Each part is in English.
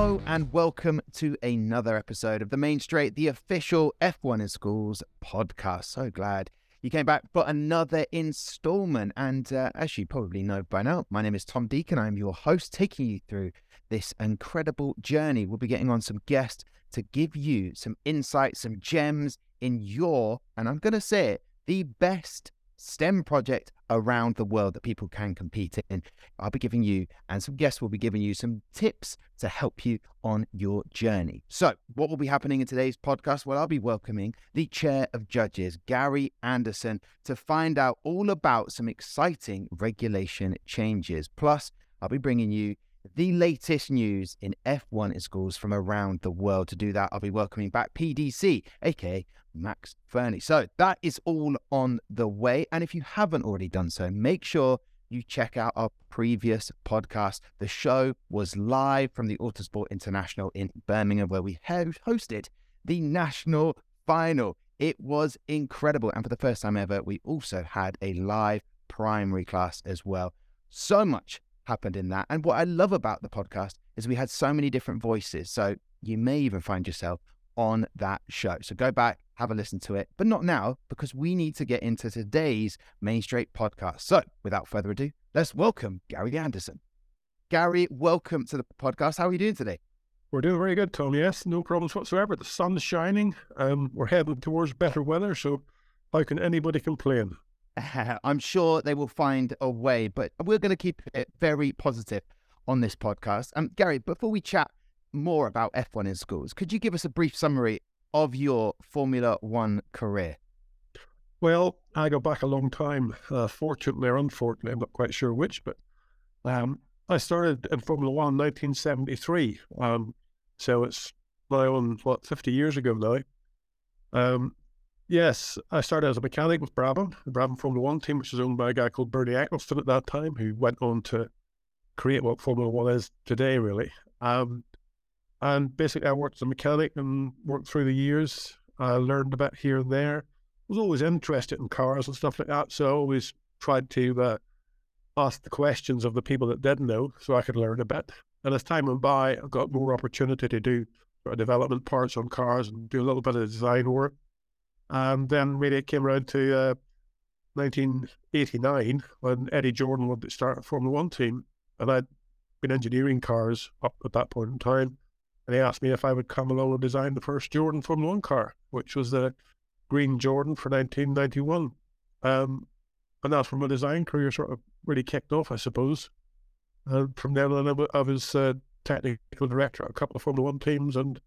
Hello and welcome to another episode of the Main Straight, the official F1 in Schools podcast. So glad you came back for another installment. And uh, as you probably know by now, my name is Tom Deacon. I'm your host, taking you through this incredible journey. We'll be getting on some guests to give you some insights, some gems in your, and I'm going to say it, the best STEM project around the world that people can compete in. I'll be giving you, and some guests will be giving you some tips to help you on your journey. So, what will be happening in today's podcast? Well, I'll be welcoming the chair of judges, Gary Anderson, to find out all about some exciting regulation changes. Plus, I'll be bringing you the latest news in F1 in schools from around the world. To do that, I'll be welcoming back PDC, aka Max Fernie. So that is all on the way. And if you haven't already done so, make sure you check out our previous podcast. The show was live from the Autosport International in Birmingham, where we hosted the national final. It was incredible. And for the first time ever, we also had a live primary class as well. So much happened in that. And what I love about the podcast is we had so many different voices. So you may even find yourself on that show. So go back, have a listen to it, but not now because we need to get into today's Main Straight podcast. So without further ado, let's welcome Gary Anderson. Gary, welcome to the podcast. How are you doing today? We're doing very good, Tom. Yes, no problems whatsoever. The sun's shining. Um, we're heading towards better weather. So how can anybody complain? I'm sure they will find a way, but we're going to keep it very positive on this podcast. Um, Gary, before we chat more about F1 in schools, could you give us a brief summary of your Formula One career? Well, I go back a long time, uh, fortunately or unfortunately, I'm not quite sure which, but um, I started in Formula One in 1973. Um, so it's now on, what, 50 years ago now. Um, yes, I started as a mechanic with Brabham, Brabham Formula One team, which was owned by a guy called Bernie Ecclestone at that time, who went on to create what Formula One is today, really. Um, and basically, I worked as a mechanic and worked through the years. I learned a bit here and there. I was always interested in cars and stuff like that, so I always tried to uh, ask the questions of the people that didn't know, so I could learn a bit. And as time went by, I got more opportunity to do sort of development parts on cars and do a little bit of design work. And then really it came around to uh, 1989 when Eddie Jordan wanted to start a Formula One team, and I'd been engineering cars up at that point in time. And he asked me if I would come along and design the first Jordan Formula One car, which was the Green Jordan for 1991. Um, and that's when my design career sort of really kicked off, I suppose. And from then on, I was uh, technical director of a couple of Formula One teams and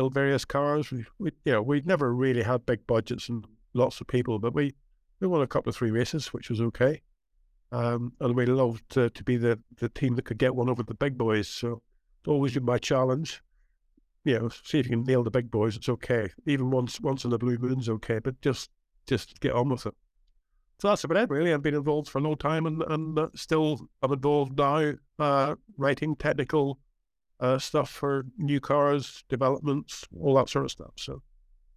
built various cars. We, we, you know, we'd never really had big budgets and lots of people, but we, we won a couple of three races, which was okay. Um, and we loved to, to be the, the team that could get one over the big boys. So it's always been my challenge you know, see if you can nail the big boys. It's okay. Even once once in the blue moon's okay, but just just get on with it. So that's about it, really. I've been involved for a long time, and and uh, still I'm involved now, uh, writing technical uh, stuff for new cars, developments, all that sort of stuff. So,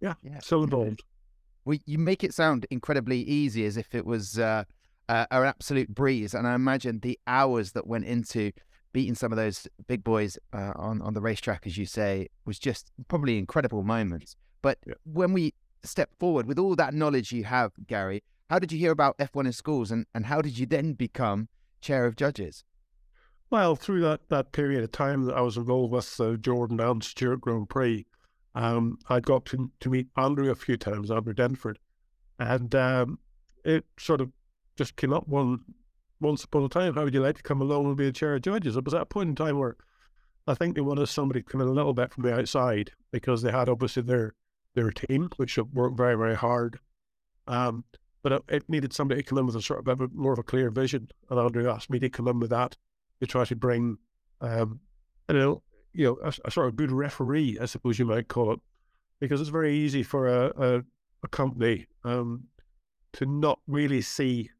yeah, yeah. still involved. Well, you make it sound incredibly easy, as if it was uh, uh, an absolute breeze, and I imagine the hours that went into beating some of those big boys uh, on on the racetrack, as you say, was just probably incredible moments. But yeah. when we step forward with all that knowledge you have, Gary, how did you hear about F1 in schools, and and how did you then become chair of judges? Well, through that, that period of time that I was involved with uh, Jordan and Stewart Grand Prix, um, I got to, to meet Andrew a few times, Andrew Denford, and um, it sort of just came up one once upon a time, how would you like to come along and be a chair of judges? It was at a point in time where I think they wanted somebody to come in a little bit from the outside because they had obviously their their team, which worked very, very hard. Um, but it, it, needed somebody to come in with a sort of more of a clear vision. And Andrew asked me to come in with that to try to bring, um, you know, you know, a, a, sort of good referee, I suppose you might call it, because it's very easy for a, a, a company um, to not really see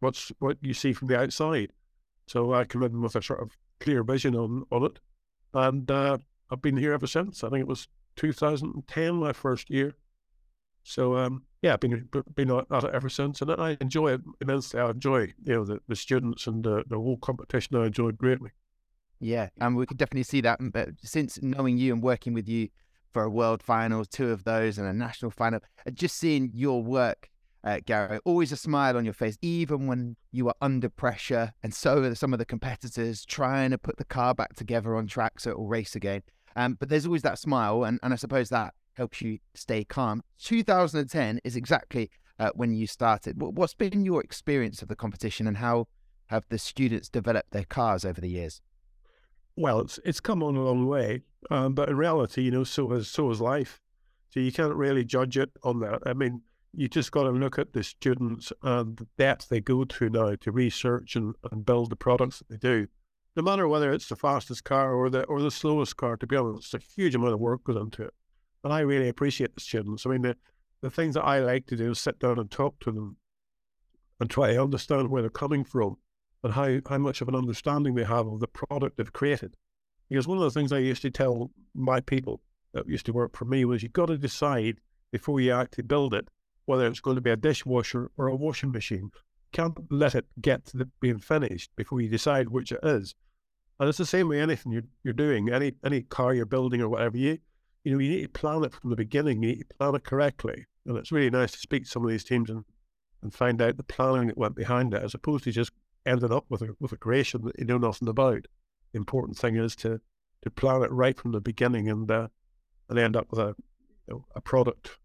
what's what you see from the outside. So I come in with a sort of clear vision on, on it. And uh, I've been here ever since. I think it was 2010, my first year. So um, yeah, been been at it ever since, and I enjoy it immensely. I enjoy you know the, the students and the, the whole competition. I enjoyed greatly. Yeah, and we can definitely see that. But since knowing you and working with you for a world final, two of those, and a national final, just seeing your work uh, Gary. Always a smile on your face, even when you are under pressure. And so are some of the competitors trying to put the car back together on track so it will race again. Um, but there's always that smile, and, and I suppose that helps you stay calm. 2010 is exactly uh, when you started. What's been your experience of the competition, and how have the students developed their cars over the years? Well, it's it's come on a long way, um, but in reality, you know, so has so has life. So you can't really judge it on that. I mean, you just got to look at the students and the depth they go to now to research and, and build the products that they do. No matter whether it's the fastest car or the or the slowest car, to be honest, it's a huge amount of work goes into it. And I really appreciate the students. I mean, the, the things that I like to do is sit down and talk to them and try to understand where they're coming from and how, how much of an understanding they have of the product they've created. Because one of the things I used to tell my people that used to work for me was you've got to decide before you actually build it whether it's going to be a dishwasher or a washing machine. Can't let it get to the, being finished before you decide which it is. And it's the same way anything you're, you're doing, any any car you're building or whatever, you you know, you need to plan it from the beginning. You need to plan it correctly. And it's really nice to speak to some of these teams and, and find out the planning that went behind it, as opposed to just ending up with a with a creation that you know nothing about. The important thing is to to plan it right from the beginning and uh, and end up with a you know, a product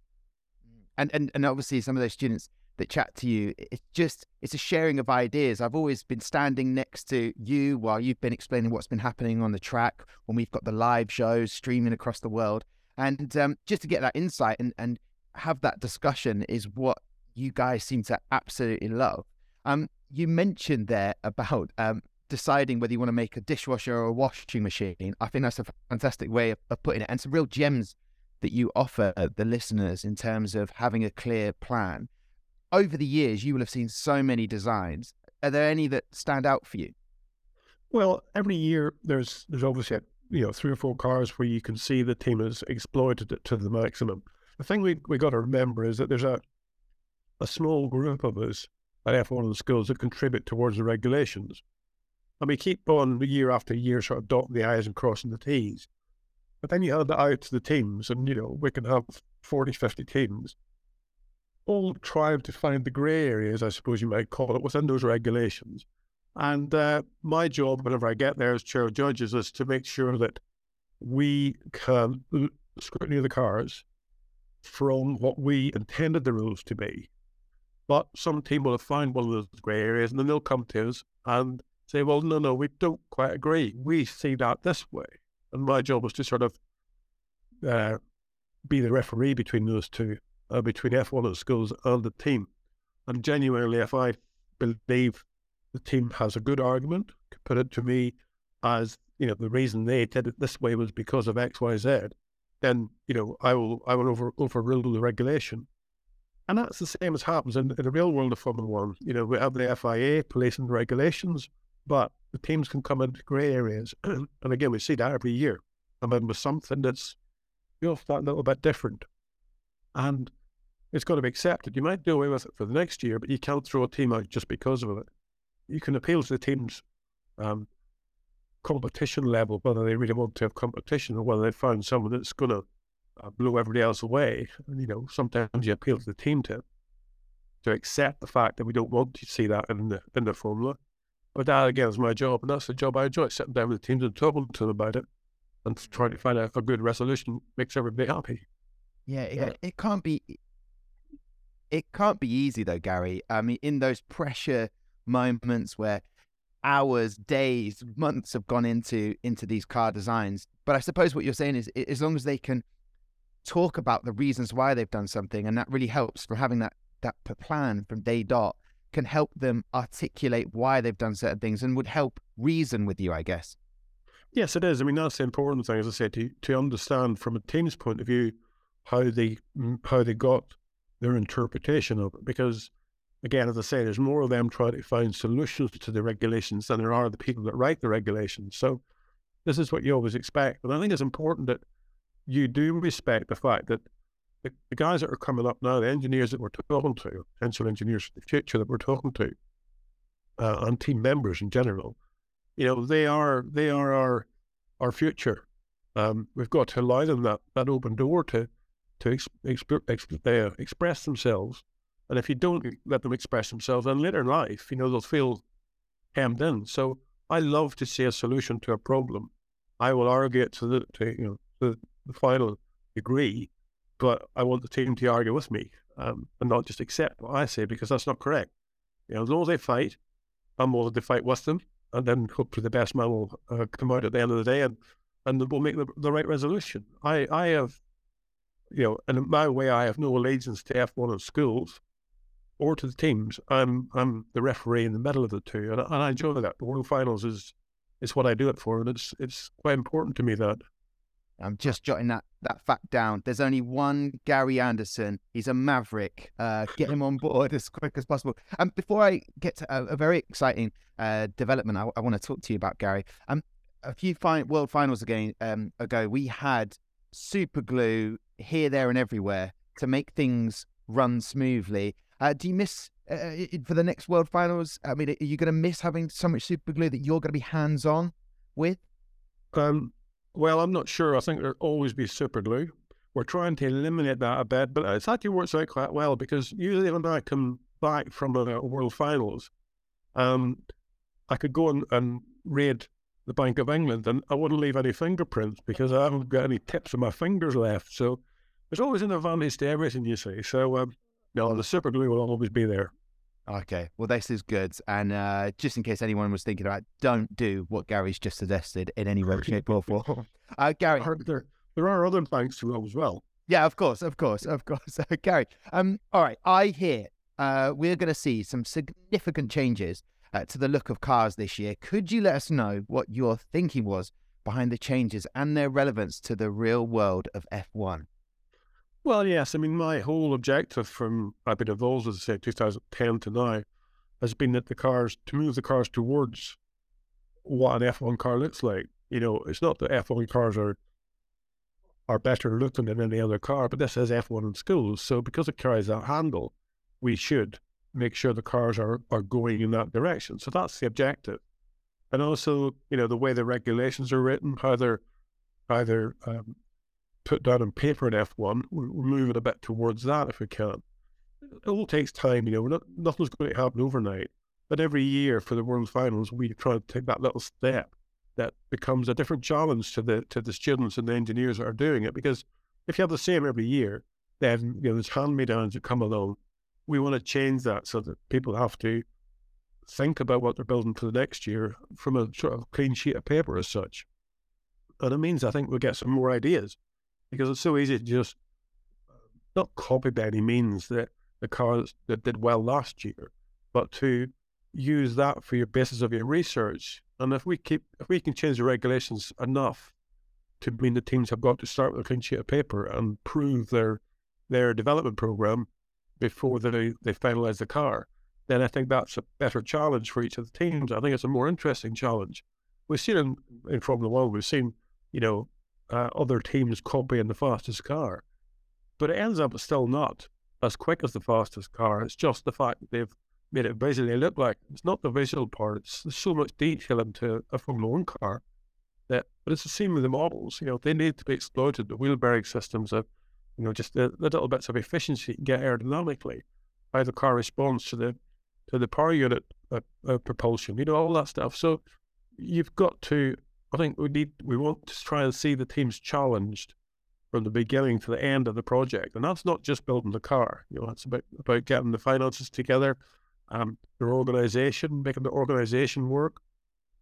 and and and obviously some of those students that chat to you it's just it's a sharing of ideas. I've always been standing next to you while you've been explaining what's been happening on the track when we've got the live shows streaming across the world. And um, just to get that insight and and have that discussion is what you guys seem to absolutely love. Um you mentioned there about um deciding whether you want to make a dishwasher or a washing machine. I think that's a fantastic way of, of putting it and some real gems that you offer the listeners in terms of having a clear plan. Over the years, you will have seen so many designs. Are there any that stand out for you? Well, every year there's there's obviously you know three or four cars where you can see the team has exploited it to the maximum. The thing we we got to remember is that there's a a small group of us at F1 and the schools that contribute towards the regulations, and we keep on year after year sort of dotting the i's and crossing the t's. But then you hand it out to the teams, and you know, we can have 40, 50 teams, all trying to find the grey areas, I suppose you might call it, within those regulations. And uh, my job, whenever I get there as chair of judges, is to make sure that we can scrutiny the cars from what we intended the rules to be. But some team will have found one of those grey areas and then they'll come to us and say, well, no, no, we don't quite agree. We see that this way. And my job was to sort of uh, be the referee between those two, uh, between F1 and schools and the team. And genuinely, if I believe the team has a good argument, could put it to me as you know the reason they did it this way was because of X, Y, Z, then you know I will I will over overrule the regulation. And that's the same as happens in, in the real world of Formula One. You know, we have the FIA policing the regulations, but the teams can come into grey areas. and again, we see that every year. Come in with something that's you know, that little bit different. And it's got to be accepted. You might do away with it for the next year, but you can't throw a team out just because of it. You can appeal to the team's um, competition level, whether they really want to have competition or whether they found someone that's going to uh, blow everybody else away. And, you know, sometimes you appeal to the team to to accept the fact that we don't want to see that in the in the formula. But that again is my job, and that's the job I enjoy sitting down with the teams and talking to them about it and trying to find a, a good resolution makes everybody happy. Yeah, it, it can't be. It can't be easy though, Gary. I mean, in those pressure moments where hours, days, months have gone into into these car designs. But I suppose what you're saying is, as long as they can talk about the reasons why they've done something, and that really helps for having that that plan from day dot can help them articulate why they've done certain things and would help reason with you, I guess. Yes, it is. I mean, that's the important thing, as I said, to, to understand from a team's point of view how they mm, how they got their interpretation of it. Because, again, as I say, there's more of them trying to find solutions to the regulations than there are the people that write the regulations. So, this is what you always expect. But I think it's important that you do respect the fact that the, the guys that are coming up now, the engineers that we're talking to, potential engineers for the future that we're talking to, uh, and team members in general, You know, they are they are our our future. Um, we've got to allow them that, that open door to to exp, exp, exp, uh, express themselves. And if you don't let them express themselves, then later in life, you know, they'll feel hemmed in. So I love to see a solution to a problem. I will argue it to the to, you know to the final degree, but I want the team to argue with me um, and not just accept what I say because that's not correct. You know, as long as they fight, I'm willing to fight with them, and then hopefully the best man will uh, come out at the end of the day and and we'll make the, the right resolution. I I have, you know, and my way, I have no allegiance to F1 in schools or to the teams. I'm I'm the referee in the middle of the two, and, and I enjoy that. The World Finals is is what I do it for, and it's it's quite important to me that. I'm just jotting that that fact down. There's only one Gary Anderson. He's a maverick. Uh, get him on board as quick as possible. And um, before I get to a, a very exciting uh, development, I, I want to talk to you about Gary. Um, a few fi- World Finals again um, ago, we had super glue here, there, and everywhere to make things run smoothly. Uh, do you miss uh, uh for the next World Finals? I mean, are you going to miss having so much super glue that you're going to be hands on with? Um, well, I'm not sure. I think there'll always be super glue. We're trying to eliminate that a bit, but it's actually works out quite well because usually when I come back from the World Finals, um, I could go and, and raid the Bank of England and I wouldn't leave any fingerprints because I haven't got any tips of my fingers left. So there's always an advantage to everything you see. So um, no, the super glue will always be there. Okay, well, this is good. And uh, just in case anyone was thinking about, don't do what Gary's just suggested in any way, shape, or form. Uh, Gary, there, there are other thanks to them as well. Yeah, of course, of course, of course. Uh, Gary, um, all right, I hear uh, we're going to see some significant changes uh, to the look of cars this year. Could you let us know what your thinking was behind the changes and their relevance to the real world of F1? Well, yes. I mean, my whole objective from I've been involved, as I say, 2010 to now, has been that the cars to move the cars towards what an F1 car looks like. You know, it's not that F1 cars are are better looking than any other car, but this is F1 in schools. So because it carries that handle, we should make sure the cars are, are going in that direction. So that's the objective. And also, you know, the way the regulations are written, how they're either um, put down on paper in F1, we're, moving a bit towards that if we can. It all takes time, you know, not, nothing's going to happen overnight. But every year for the World Finals, we try to take that little step that becomes a different challenge to the to the students and the engineers that are doing it. Because if you have the same every year, then you know there's hand me downs that come along we want to change that so that people have to think about what they're building for the next year from a sort of clean sheet of paper as such. And it means I think we'll get some more ideas because it's so easy to just not copy by any means the, the cars that did well last year, but to use that for your basis of your research. And if we keep if we can change the regulations enough to mean the teams have got to start with a clean sheet of paper and prove their their development program before they, they finalize the car, then I think that's a better challenge for each of the teams. I think it's a more interesting challenge. We've seen in, in Formula One, we've seen, you know, uh, other teams copying the fastest car, but it ends up still not as quick as the fastest car. It's just the fact that they've made it visually look like it's not the visual part. It's there's so much detail into a Formula One car that, but it's the same with the models. You know, they need to be exploited. The wheel bearing systems, have you know, just the, the little bits of efficiency get aerodynamically, how the car responds to the to the power unit uh, uh, propulsion, you know, all that stuff. So you've got to, I think we need, we want to try and see the teams challenged from the beginning to the end of the project, and that's not just building the car. You know, it's about about getting the finances together, um, their organisation, making the organisation work.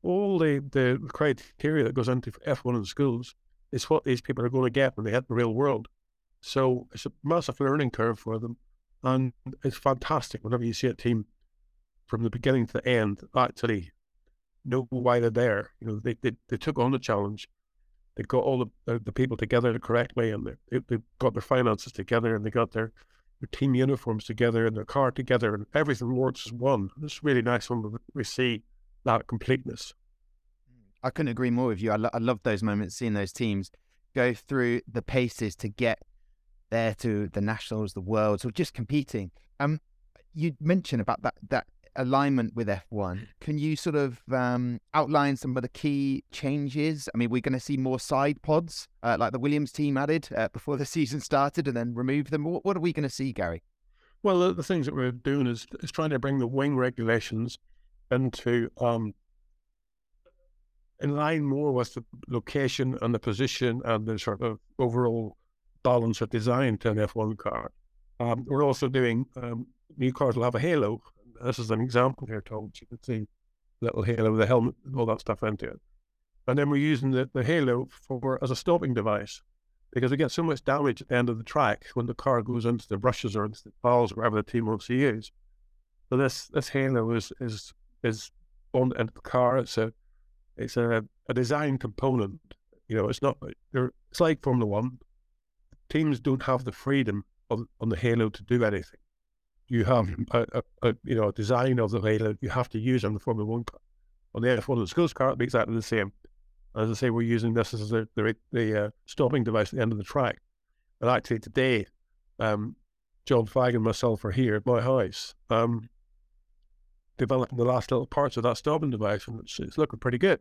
All the the criteria that goes into F1 in schools is what these people are going to get when they hit the real world. So it's a massive learning curve for them. And it's fantastic whenever you see a team from the beginning to the end actually know why they're there. You know, they, they, they took on the challenge. They got all the, the, people together the correct way and they, they got their finances together and they got their, their team uniforms together and their car together and everything works as one. It's really nice when we see that completeness. I couldn't agree more with you. I, lo- I love those moments, seeing those teams go through the paces to get there to the nationals, the worlds, or just competing. Um, you mentioned about that that alignment with F1. Can you sort of um, outline some of the key changes? I mean, we're going to see more side pods uh, like the Williams team added uh, before the season started and then remove them. What, what are we going to see, Gary? Well, the, the, things that we're doing is, is trying to bring the wing regulations into um, in line more with the location and the position and the sort of overall balance of design to an F1 car. Um, we're also doing um, new cars will have a halo. This is an example here, Tom. You can see little halo with the helmet and all that stuff into it. And then we're using the, the halo for as a stopping device because we get so much damage at the end of the track when the car goes into the brushes or into the piles, wherever the team wants to use. So this this halo is is is on the car. It's a it's a, a design component. You know, it's not it's like Formula One. Teams don't have the freedom on, on the halo to do anything. You have a, a, a, you know a design of the halo you have to use on the Formula One car. On the F1 the schools car, it'll be exactly the same. As I say, we're using this as the the, the uh, stopping device at the end of the track. And actually today, um, John Flagg and myself are here at my house, um, developing the last little parts of that stopping device, and it's, it's looking pretty good.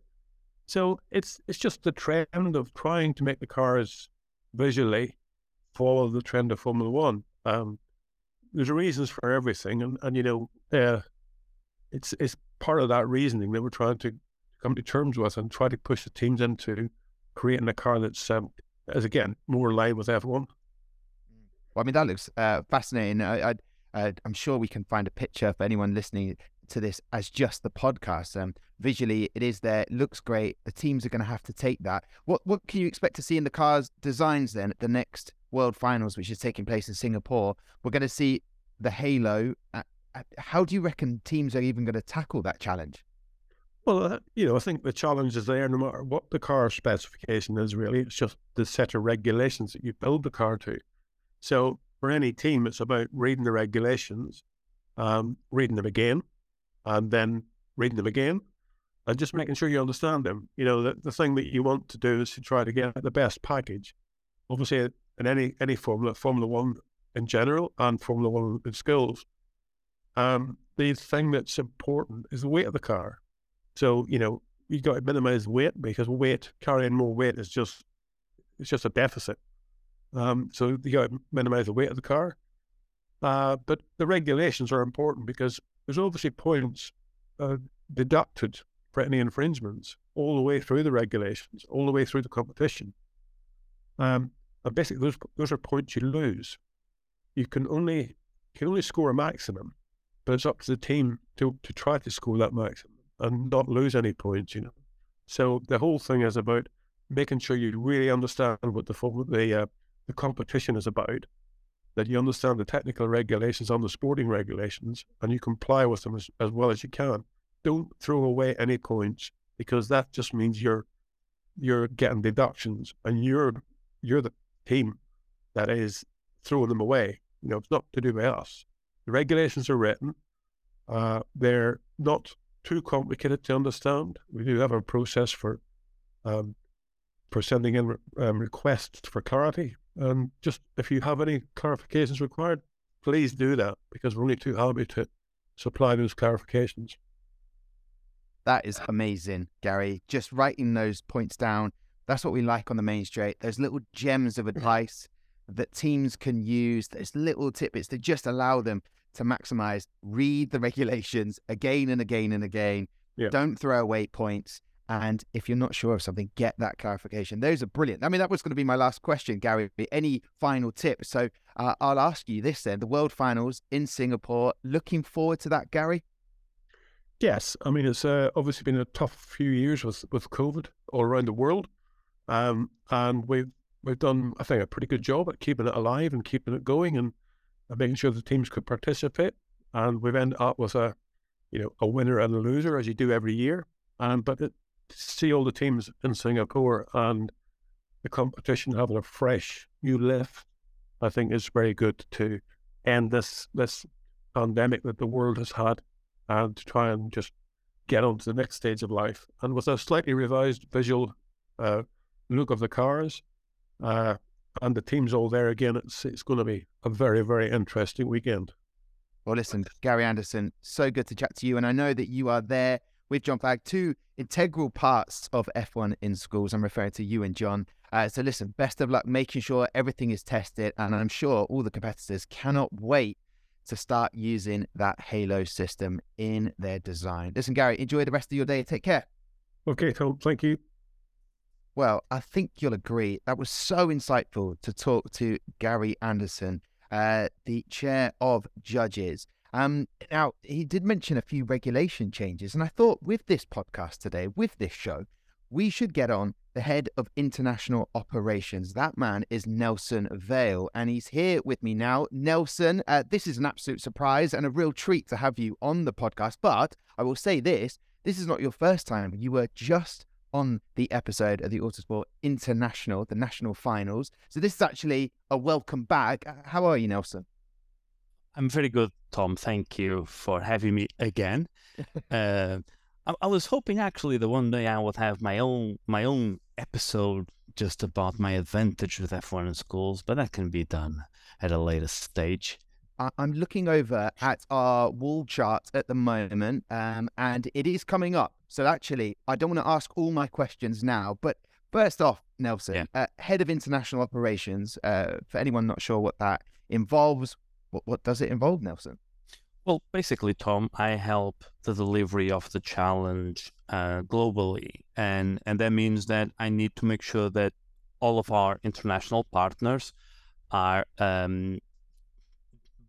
So it's it's just the trend of trying to make the cars visually follow the trend of Formula One. Um, there's reasons for everything, and, and you know, uh, it's it's part of that reasoning that we're trying to come to terms with and try to push the teams into creating a car that's um, as again more aligned with F1. Well, I mean that looks uh, fascinating. I, I I'm sure we can find a picture for anyone listening to this as just the podcast. Um, visually, it is there. It looks great. The teams are going to have to take that. What what can you expect to see in the cars designs then at the next World Finals, which is taking place in Singapore? We're going to see the halo. Uh, uh, how do you reckon teams are even going to tackle that challenge? Well, uh, you know, I think the challenge is there no matter what the car specification is, really. It's just the set of regulations that you build the car to. So for any team, it's about reading the regulations, um, reading them again, and then reading them again, and just making sure you understand them. You know, the, the thing that you want to do is to try to get the best package. Obviously, in any any Formula, Formula One in general, and Formula One in schools, um, the thing that's important is the weight of the car. So, you know, you got to minimize weight because weight, carrying more weight is just, it's just a deficit. Um, so you got to minimize the weight of the car. Uh, but the regulations are important because there's obviously points uh, deducted for any infringements all the way through the regulations, all the way through the competition. Um, and basically, those those are points you lose. You can only you can only score a maximum, but it's up to the team to to try to score that maximum and not lose any points, you know. So the whole thing is about making sure you really understand what the the uh, the competition is about, that you understand the technical regulations on the sporting regulations, and you comply with them as, as well as you can. Don't throw away any points because that just means you're you're getting deductions, and you're you're the team that is throwing them away. You know, it's not to do with us. The regulations are written. Uh, they're not too complicated to understand. We do have a process for um, for sending in re- um, requests for clarity. And just if you have any clarifications required, please do that because we're only too happy to supply those clarifications. That is amazing, Gary. Just writing those points down. That's what we like on the main straight. Those little gems of advice that teams can use, those little tidbits that just allow them to maximize, read the regulations again and again and again. Yeah. Don't throw away points. And if you're not sure of something, get that clarification. Those are brilliant. I mean, that was going to be my last question, Gary. Any final tips? So uh, I'll ask you this then: the World Finals in Singapore. Looking forward to that, Gary. Yes, I mean it's uh, obviously been a tough few years with with COVID all around the world, um, and we've we've done I think a pretty good job at keeping it alive and keeping it going and making sure the teams could participate. And we've ended up with a, you know, a winner and a loser as you do every year. And but it, to see all the teams in Singapore and the competition having a fresh new lift, I think is very good to end this this pandemic that the world has had, and to try and just get on to the next stage of life. And with a slightly revised visual uh, look of the cars, uh, and the team's all there again. It's it's going to be a very very interesting weekend. Well, listen, Gary Anderson, so good to chat to you. And I know that you are there with John Flagg, two integral parts of F1 in schools. I'm referring to you and John. Uh, so, listen, best of luck making sure everything is tested. And I'm sure all the competitors cannot wait to start using that Halo system in their design. Listen, Gary, enjoy the rest of your day. Take care. Okay, Tom, thank you. Well, I think you'll agree that was so insightful to talk to Gary Anderson, uh, the chair of judges. Um, now, he did mention a few regulation changes, and I thought with this podcast today, with this show, we should get on the head of international operations. That man is Nelson Vale, and he's here with me now. Nelson, uh, this is an absolute surprise and a real treat to have you on the podcast. But I will say this this is not your first time. You were just on the episode of the Autosport International, the national finals. So this is actually a welcome back. How are you, Nelson? I'm very good, Tom. Thank you for having me again. uh, I, I, was hoping actually that one day I would have my own my own episode just about my advantage with F1 in schools, but that can be done at a later stage. I'm looking over at our wall chart at the moment, um, and it is coming up. So actually, I don't want to ask all my questions now, but first off, Nelson, yeah. uh, head of international operations. Uh, for anyone not sure what that involves, what, what does it involve, Nelson? Well, basically, Tom, I help the delivery of the challenge uh, globally, and and that means that I need to make sure that all of our international partners are um,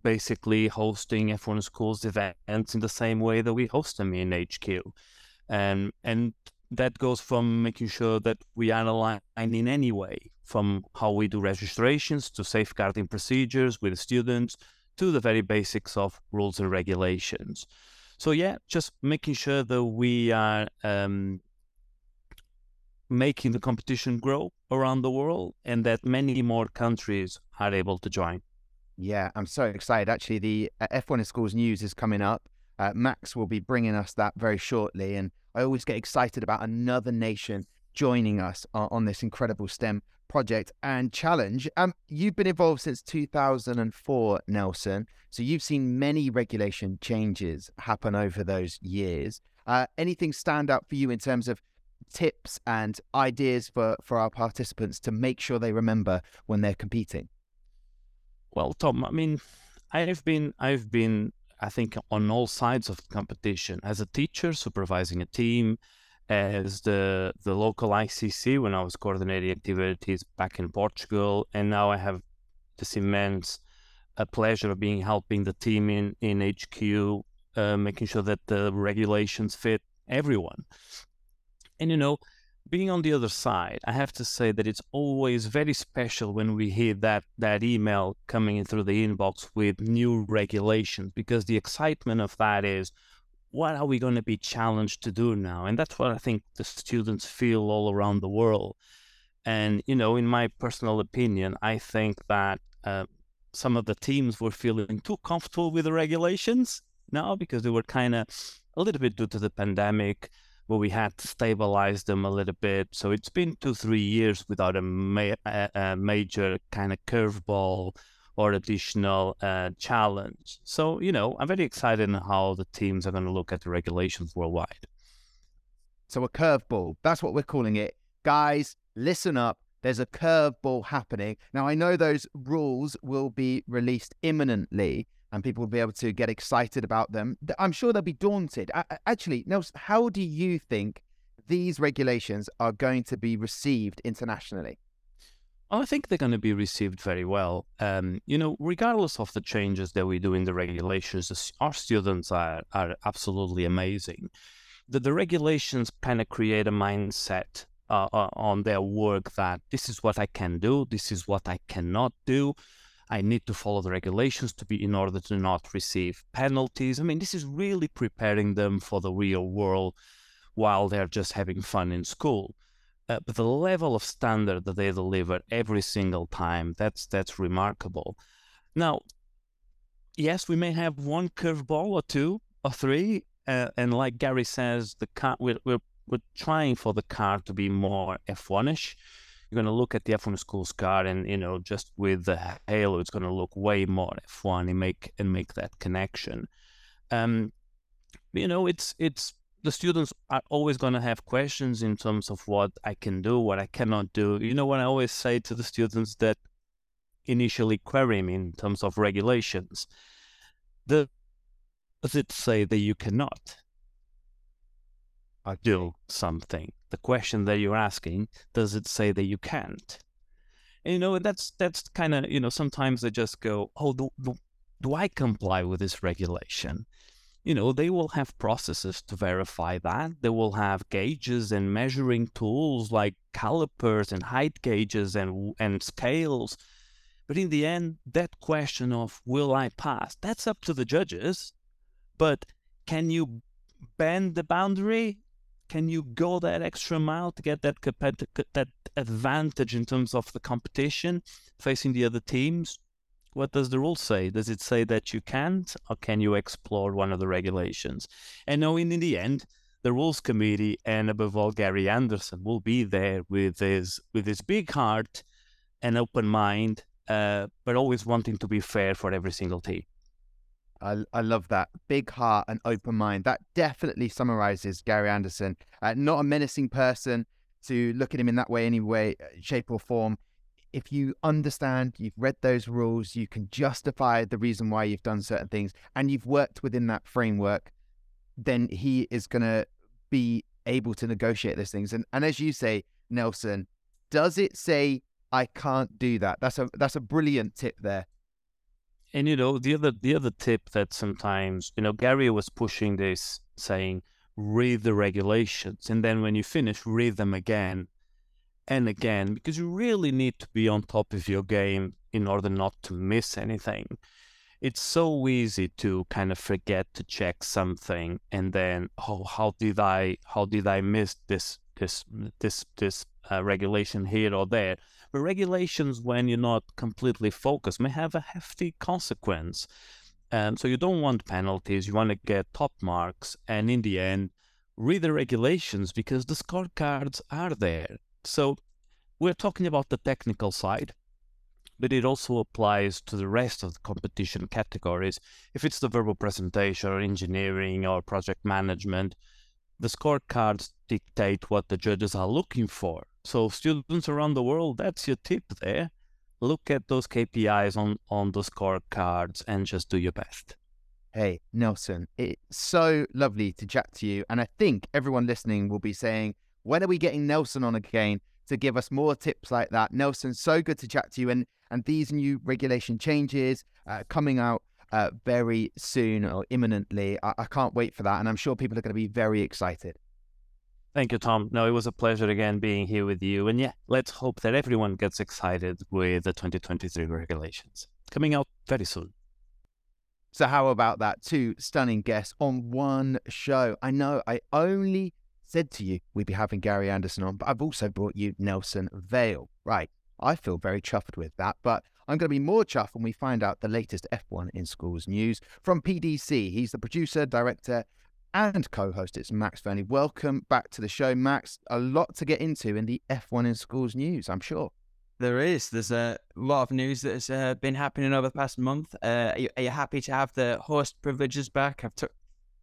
basically hosting F1 schools events in the same way that we host them in HQ, and and that goes from making sure that we are aligned in any way, from how we do registrations to safeguarding procedures with students to the very basics of rules and regulations. So yeah, just making sure that we are um, making the competition grow around the world and that many more countries are able to join. Yeah, I'm so excited. Actually, the uh, F1 in Schools news is coming up. Uh, Max will be bringing us that very shortly. And I always get excited about another nation joining us on, on this incredible STEM project and challenge. Um, you've been involved since 2004, Nelson. So you've seen many regulation changes happen over those years. Uh, anything stand out for you in terms of tips and ideas for, for our participants to make sure they remember when they're competing? Well, Tom, I mean, I've been, I've been, I think, on all sides of the competition as a teacher, supervising a team, as the the local ICC when I was coordinating activities back in Portugal, and now I have this immense uh, pleasure of being helping the team in in HQ, uh, making sure that the regulations fit everyone. And you know, being on the other side, I have to say that it's always very special when we hear that that email coming in through the inbox with new regulations because the excitement of that is what are we going to be challenged to do now? And that's what I think the students feel all around the world. And, you know, in my personal opinion, I think that uh, some of the teams were feeling too comfortable with the regulations now because they were kind of a little bit due to the pandemic where we had to stabilize them a little bit. So it's been two, three years without a, ma- a, major kind of curveball or additional uh, challenge. So, you know, I'm very excited on how the teams are going to look at the regulations worldwide. So, a curveball, that's what we're calling it. Guys, listen up. There's a curveball happening. Now, I know those rules will be released imminently and people will be able to get excited about them. I'm sure they'll be daunted. Actually, Nelson, how do you think these regulations are going to be received internationally? I think they're going to be received very well. Um, you know, regardless of the changes that we do in the regulations, our students are, are absolutely amazing. The, the regulations kind of create a mindset uh, uh, on their work that this is what I can do, this is what I cannot do. I need to follow the regulations to be in order to not receive penalties. I mean, this is really preparing them for the real world while they're just having fun in school. Uh, but the level of standard that they deliver every single time that's that's remarkable. Now yes we may have one curveball or two or three uh, and like gary says the car we're, we're, we're trying for the car to be more f1ish you're going to look at the F1 Schools car, and you know, just with the halo, it's going to look way more F1 and make and make that connection. Um, you know, it's it's the students are always going to have questions in terms of what I can do, what I cannot do. You know, what I always say to the students that initially query me in terms of regulations, the, does it say that you cannot do something? The question that you're asking, does it say that you can't? And, you know, that's that's kind of you know sometimes they just go, oh, do, do, do I comply with this regulation? you know, they will have processes to verify that. They will have gauges and measuring tools like calipers and height gauges and and scales. But in the end, that question of will I pass, that's up to the judges. But can you bend the boundary? Can you go that extra mile to get that that advantage in terms of the competition facing the other teams? what does the rule say? Does it say that you can't, or can you explore one of the regulations? And knowing in the end, the rules committee and above all Gary Anderson will be there with his with his big heart and open mind, uh, but always wanting to be fair for every single team. I, I love that big heart and open mind. That definitely summarizes Gary Anderson. Uh, not a menacing person to look at him in that way, any way, shape, or form if you understand, you've read those rules, you can justify the reason why you've done certain things, and you've worked within that framework, then he is going to be able to negotiate those things. And and as you say, Nelson, does it say I can't do that? That's a that's a brilliant tip there. And you know the other the other tip that sometimes you know Gary was pushing this, saying read the regulations, and then when you finish, read them again and again because you really need to be on top of your game in order not to miss anything. It's so easy to kind of forget to check something and then oh how did I how did I miss this this this this uh, regulation here or there. But regulations when you're not completely focused may have a hefty consequence. And so you don't want penalties, you want to get top marks and in the end read the regulations because the scorecards are there so we're talking about the technical side, but it also applies to the rest of the competition categories. If it's the verbal presentation or engineering or project management, the scorecards dictate what the judges are looking for. So students around the world, that's your tip there. Look at those KPIs on, on the scorecards and just do your best. Hey, Nelson, it's so lovely to chat to you. And I think everyone listening will be saying, when are we getting Nelson on again to give us more tips like that? Nelson, so good to chat to you. And, and these new regulation changes uh, coming out uh, very soon or imminently. I, I can't wait for that. And I'm sure people are going to be very excited. Thank you, Tom. No, it was a pleasure again being here with you. And yeah, let's hope that everyone gets excited with the 2023 regulations coming out very soon. So, how about that? Two stunning guests on one show. I know I only said to you we'd be having Gary Anderson on, but I've also brought you Nelson Vale. Right. I feel very chuffed with that, but I'm going to be more chuffed when we find out the latest F1 in Schools news from PDC. He's the producer, director, and co host. It's Max Fernie. Welcome back to the show, Max. A lot to get into in the F1 in Schools news, I'm sure. There is. There's a lot of news that has uh, been happening over the past month. Uh, are, you, are, you, happy to have the host privileges back? I've took.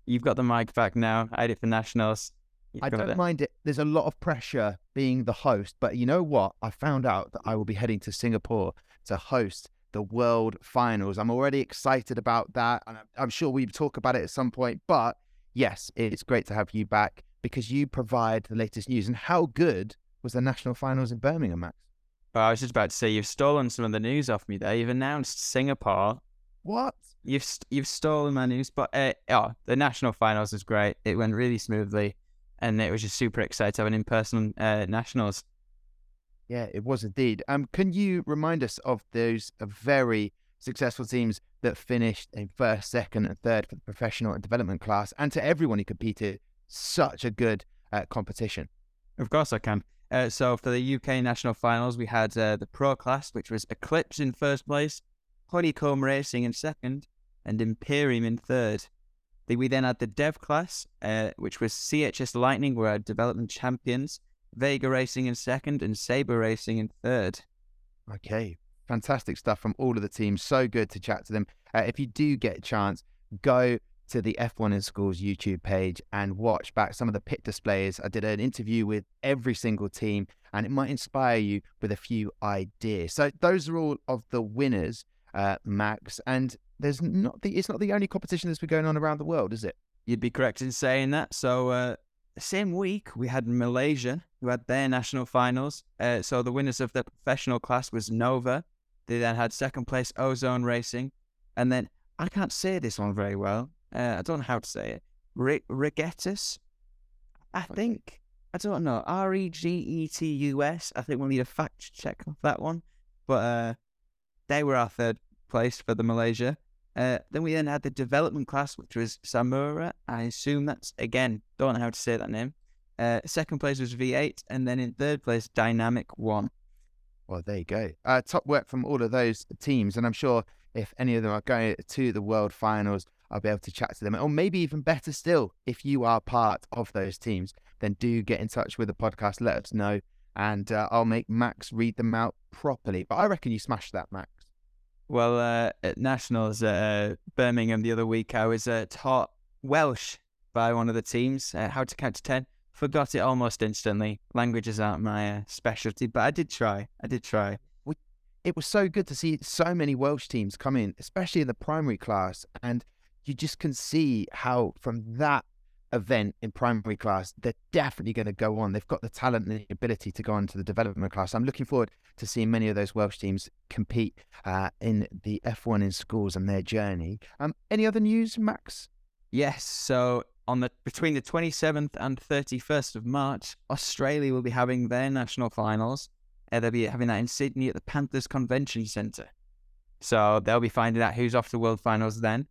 You've got the mic back now. I did for nationals. I don't mind it. There's a lot of pressure being the host, but you know what? I found out that I will be heading to Singapore to host the World Finals. I'm already excited about that, and I'm sure we talk about it at some point. But yes, it's great to have you back because you provide the latest news. And how good was the national finals in Birmingham, Max? Well, I was just about to say you've stolen some of the news off me there. You've announced Singapore. What? You've you've stolen my news, but uh, oh, the national finals was great. It went really smoothly and it was just super exciting to have an in-person uh, nationals. Yeah, it was indeed. Um, can you remind us of those uh, very successful teams that finished in first, second, and third for the professional and development class, and to everyone who competed, such a good uh, competition. Of course, I can. Uh, so for the UK national finals, we had uh, the pro class, which was Eclipse in first place, Honeycomb Racing in second, and Imperium in third. We then had the dev class, uh, which was CHS Lightning, were our development champions. Vega Racing in second, and Sabre Racing in third. Okay, fantastic stuff from all of the teams. So good to chat to them. Uh, if you do get a chance, go to the F1 in Schools YouTube page and watch back some of the pit displays. I did an interview with every single team, and it might inspire you with a few ideas. So those are all of the winners, uh, Max. And there's not the it's not the only competition that's been going on around the world, is it? You'd be correct in saying that. So uh, same week we had Malaysia, who had their national finals. Uh, so the winners of the professional class was Nova. They then had second place Ozone Racing, and then I can't say this one very well. Uh, I don't know how to say it. Regettus, I think. I don't know. R E G E T U S. I think we'll need a fact check of that one. But uh, they were our third place for the Malaysia. Uh, then we then had the development class, which was Samura. I assume that's again don't know how to say that name. Uh, second place was V8, and then in third place Dynamic One. Well, there you go. Uh, top work from all of those teams, and I'm sure if any of them are going to the World Finals, I'll be able to chat to them. Or maybe even better still, if you are part of those teams, then do get in touch with the podcast. Let us know, and uh, I'll make Max read them out properly. But I reckon you smashed that, Max. Well, uh, at Nationals uh, Birmingham the other week, I was uh, taught Welsh by one of the teams, uh, how to count to 10. Forgot it almost instantly. Languages aren't my uh, specialty, but I did try. I did try. It was so good to see so many Welsh teams come in, especially in the primary class. And you just can see how, from that event in primary class, they're definitely going to go on. They've got the talent and the ability to go on to the development class. I'm looking forward to seeing many of those Welsh teams compete uh, in the F1 in schools and their journey. Um, any other news, Max? Yes, so on the between the 27th and 31st of March, Australia will be having their national finals. Uh, they'll be having that in Sydney at the Panthers Convention Centre. So they'll be finding out who's off to World Finals then.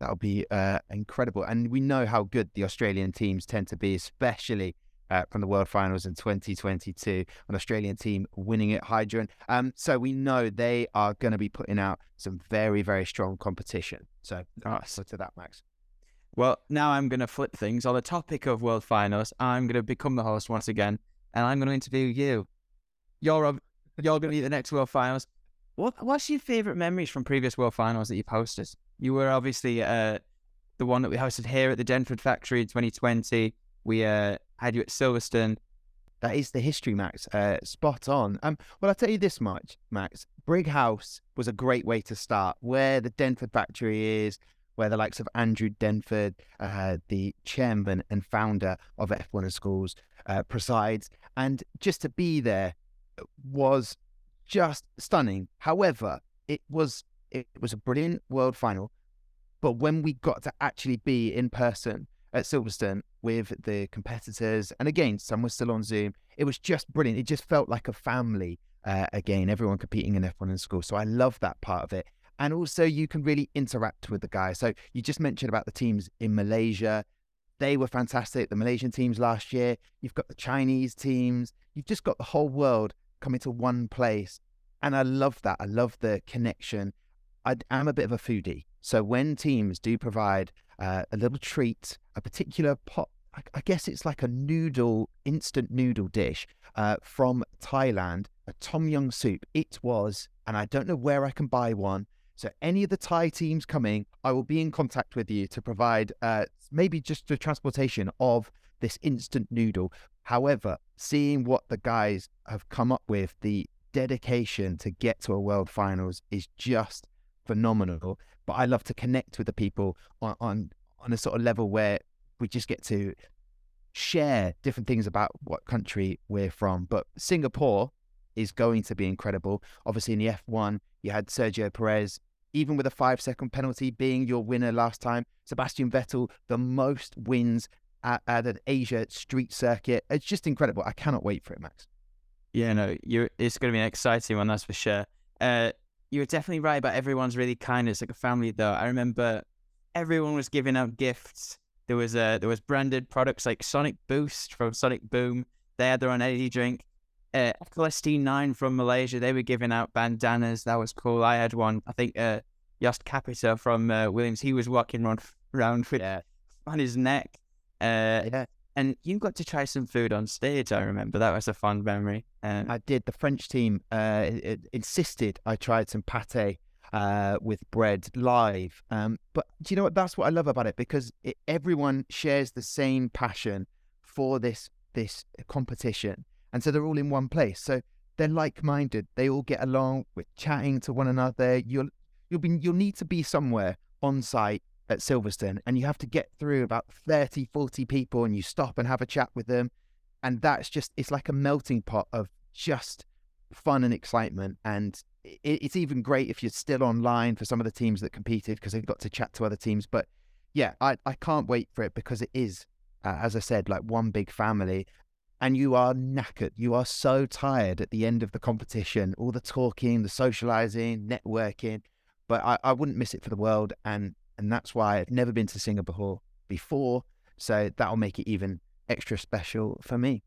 That'll be uh, incredible. And we know how good the Australian teams tend to be, especially uh, from the World Finals in 2022. An Australian team winning it, Hydrogen. Um, so we know they are going to be putting out some very, very strong competition. So, Nice. so to that, Max. Well, now I'm going to flip things. On the topic of World Finals, I'm going to become the host once again, and I'm going to interview you. You're ob- you're going to be the next World Finals. What What's your favourite memories from previous World Finals that you've hosted? You were obviously uh, the one that we hosted here at the Denford Factory in 2020. We uh, had you at Silverstone. That is the history, Max. Uh, spot on. Um, well, I'll tell you this much, Max. Brighouse was a great way to start. Where the Denford factory is, where the likes of Andrew Denford, uh, the chairman and founder of F1 Schools, uh, presides, and just to be there was just stunning. However, it was it was a brilliant world final, but when we got to actually be in person at Silverstone with the competitors, and again, some were still on Zoom. It was just brilliant. It just felt like a family uh, again, everyone competing in F1 in school. So I love that part of it. And also, you can really interact with the guys. So you just mentioned about the teams in Malaysia. They were fantastic. The Malaysian teams last year. You've got the Chinese teams. You've just got the whole world coming to one place. And I love that. I love the connection. I am a bit of a foodie. So when teams do provide uh, a little treat, a particular pot, I, I guess it's like a noodle, instant noodle dish uh, from Thailand, a tom yum soup. It was, and I don't know where I can buy one. So any of the Thai teams coming, I will be in contact with you to provide uh, maybe just the transportation of this instant noodle. However, seeing what the guys have come up with, the dedication to get to a world finals is just phenomenal. But I love to connect with the people on, on on a sort of level where we just get to share different things about what country we're from. But Singapore is going to be incredible. Obviously, in the F1, you had Sergio Perez, even with a five second penalty being your winner last time. Sebastian Vettel, the most wins at, at an Asia street circuit. It's just incredible. I cannot wait for it, Max. Yeah, no, it's going to be an exciting one, that's for sure. Uh, you were definitely right about everyone's really kind. It's like a family, though. I remember everyone was giving out gifts. There was uh, there was branded products like Sonic Boost from Sonic Boom. They had their own energy drink. Uh, FLST9 from Malaysia, they were giving out bandanas. That was cool. I had one. I think uh, Jost Capito from uh, Williams, he was walking around, around with Yeah. on his neck. Uh, Yeah. And you got to try some food on stage. I remember that was a fond memory. Um, I did. The French team uh, it, it insisted I tried some pate uh, with bread live. Um, but do you know what? That's what I love about it because it, everyone shares the same passion for this this competition, and so they're all in one place. So they're like-minded. They all get along. We're chatting to one another. You'll you'll be you'll need to be somewhere on site at Silverstone and you have to get through about 30, 40 people and you stop and have a chat with them. And that's just, it's like a melting pot of just fun and excitement. And it, it's even great if you're still online for some of the teams that competed because they've got to chat to other teams. But yeah, I, I can't wait for it because it is, uh, as I said, like one big family. And you are knackered. You are so tired at the end of the competition, all the talking, the socializing, networking. But I, I wouldn't miss it for the world. And and that's why I've never been to Singapore before. So that'll make it even extra special for me.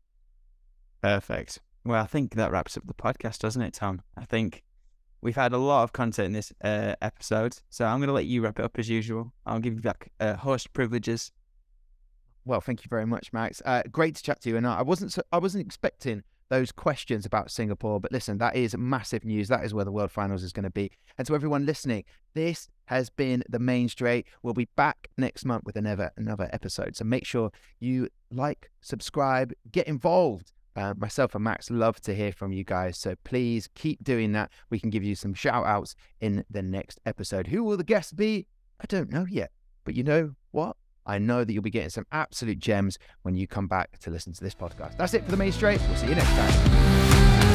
Perfect. Well, I think that wraps up the podcast, doesn't it, Tom? I think we've had a lot of content in this uh, episode, so I'm going to let you wrap it up as usual. I'll give you back uh, host privileges. Well, thank you very much, Max. Uh, great to chat to you. And I wasn't, so, I wasn't expecting those questions about Singapore. But listen, that is massive news. That is where the World Finals is going to be. And to everyone listening, this has been the main straight. We'll be back next month with another another episode. So make sure you like, subscribe, get involved. Uh, myself and Max love to hear from you guys. So please keep doing that. We can give you some shout outs in the next episode. Who will the guests be? I don't know yet. But you know what? I know that you'll be getting some absolute gems when you come back to listen to this podcast. That's it for the main straight. We'll see you next time.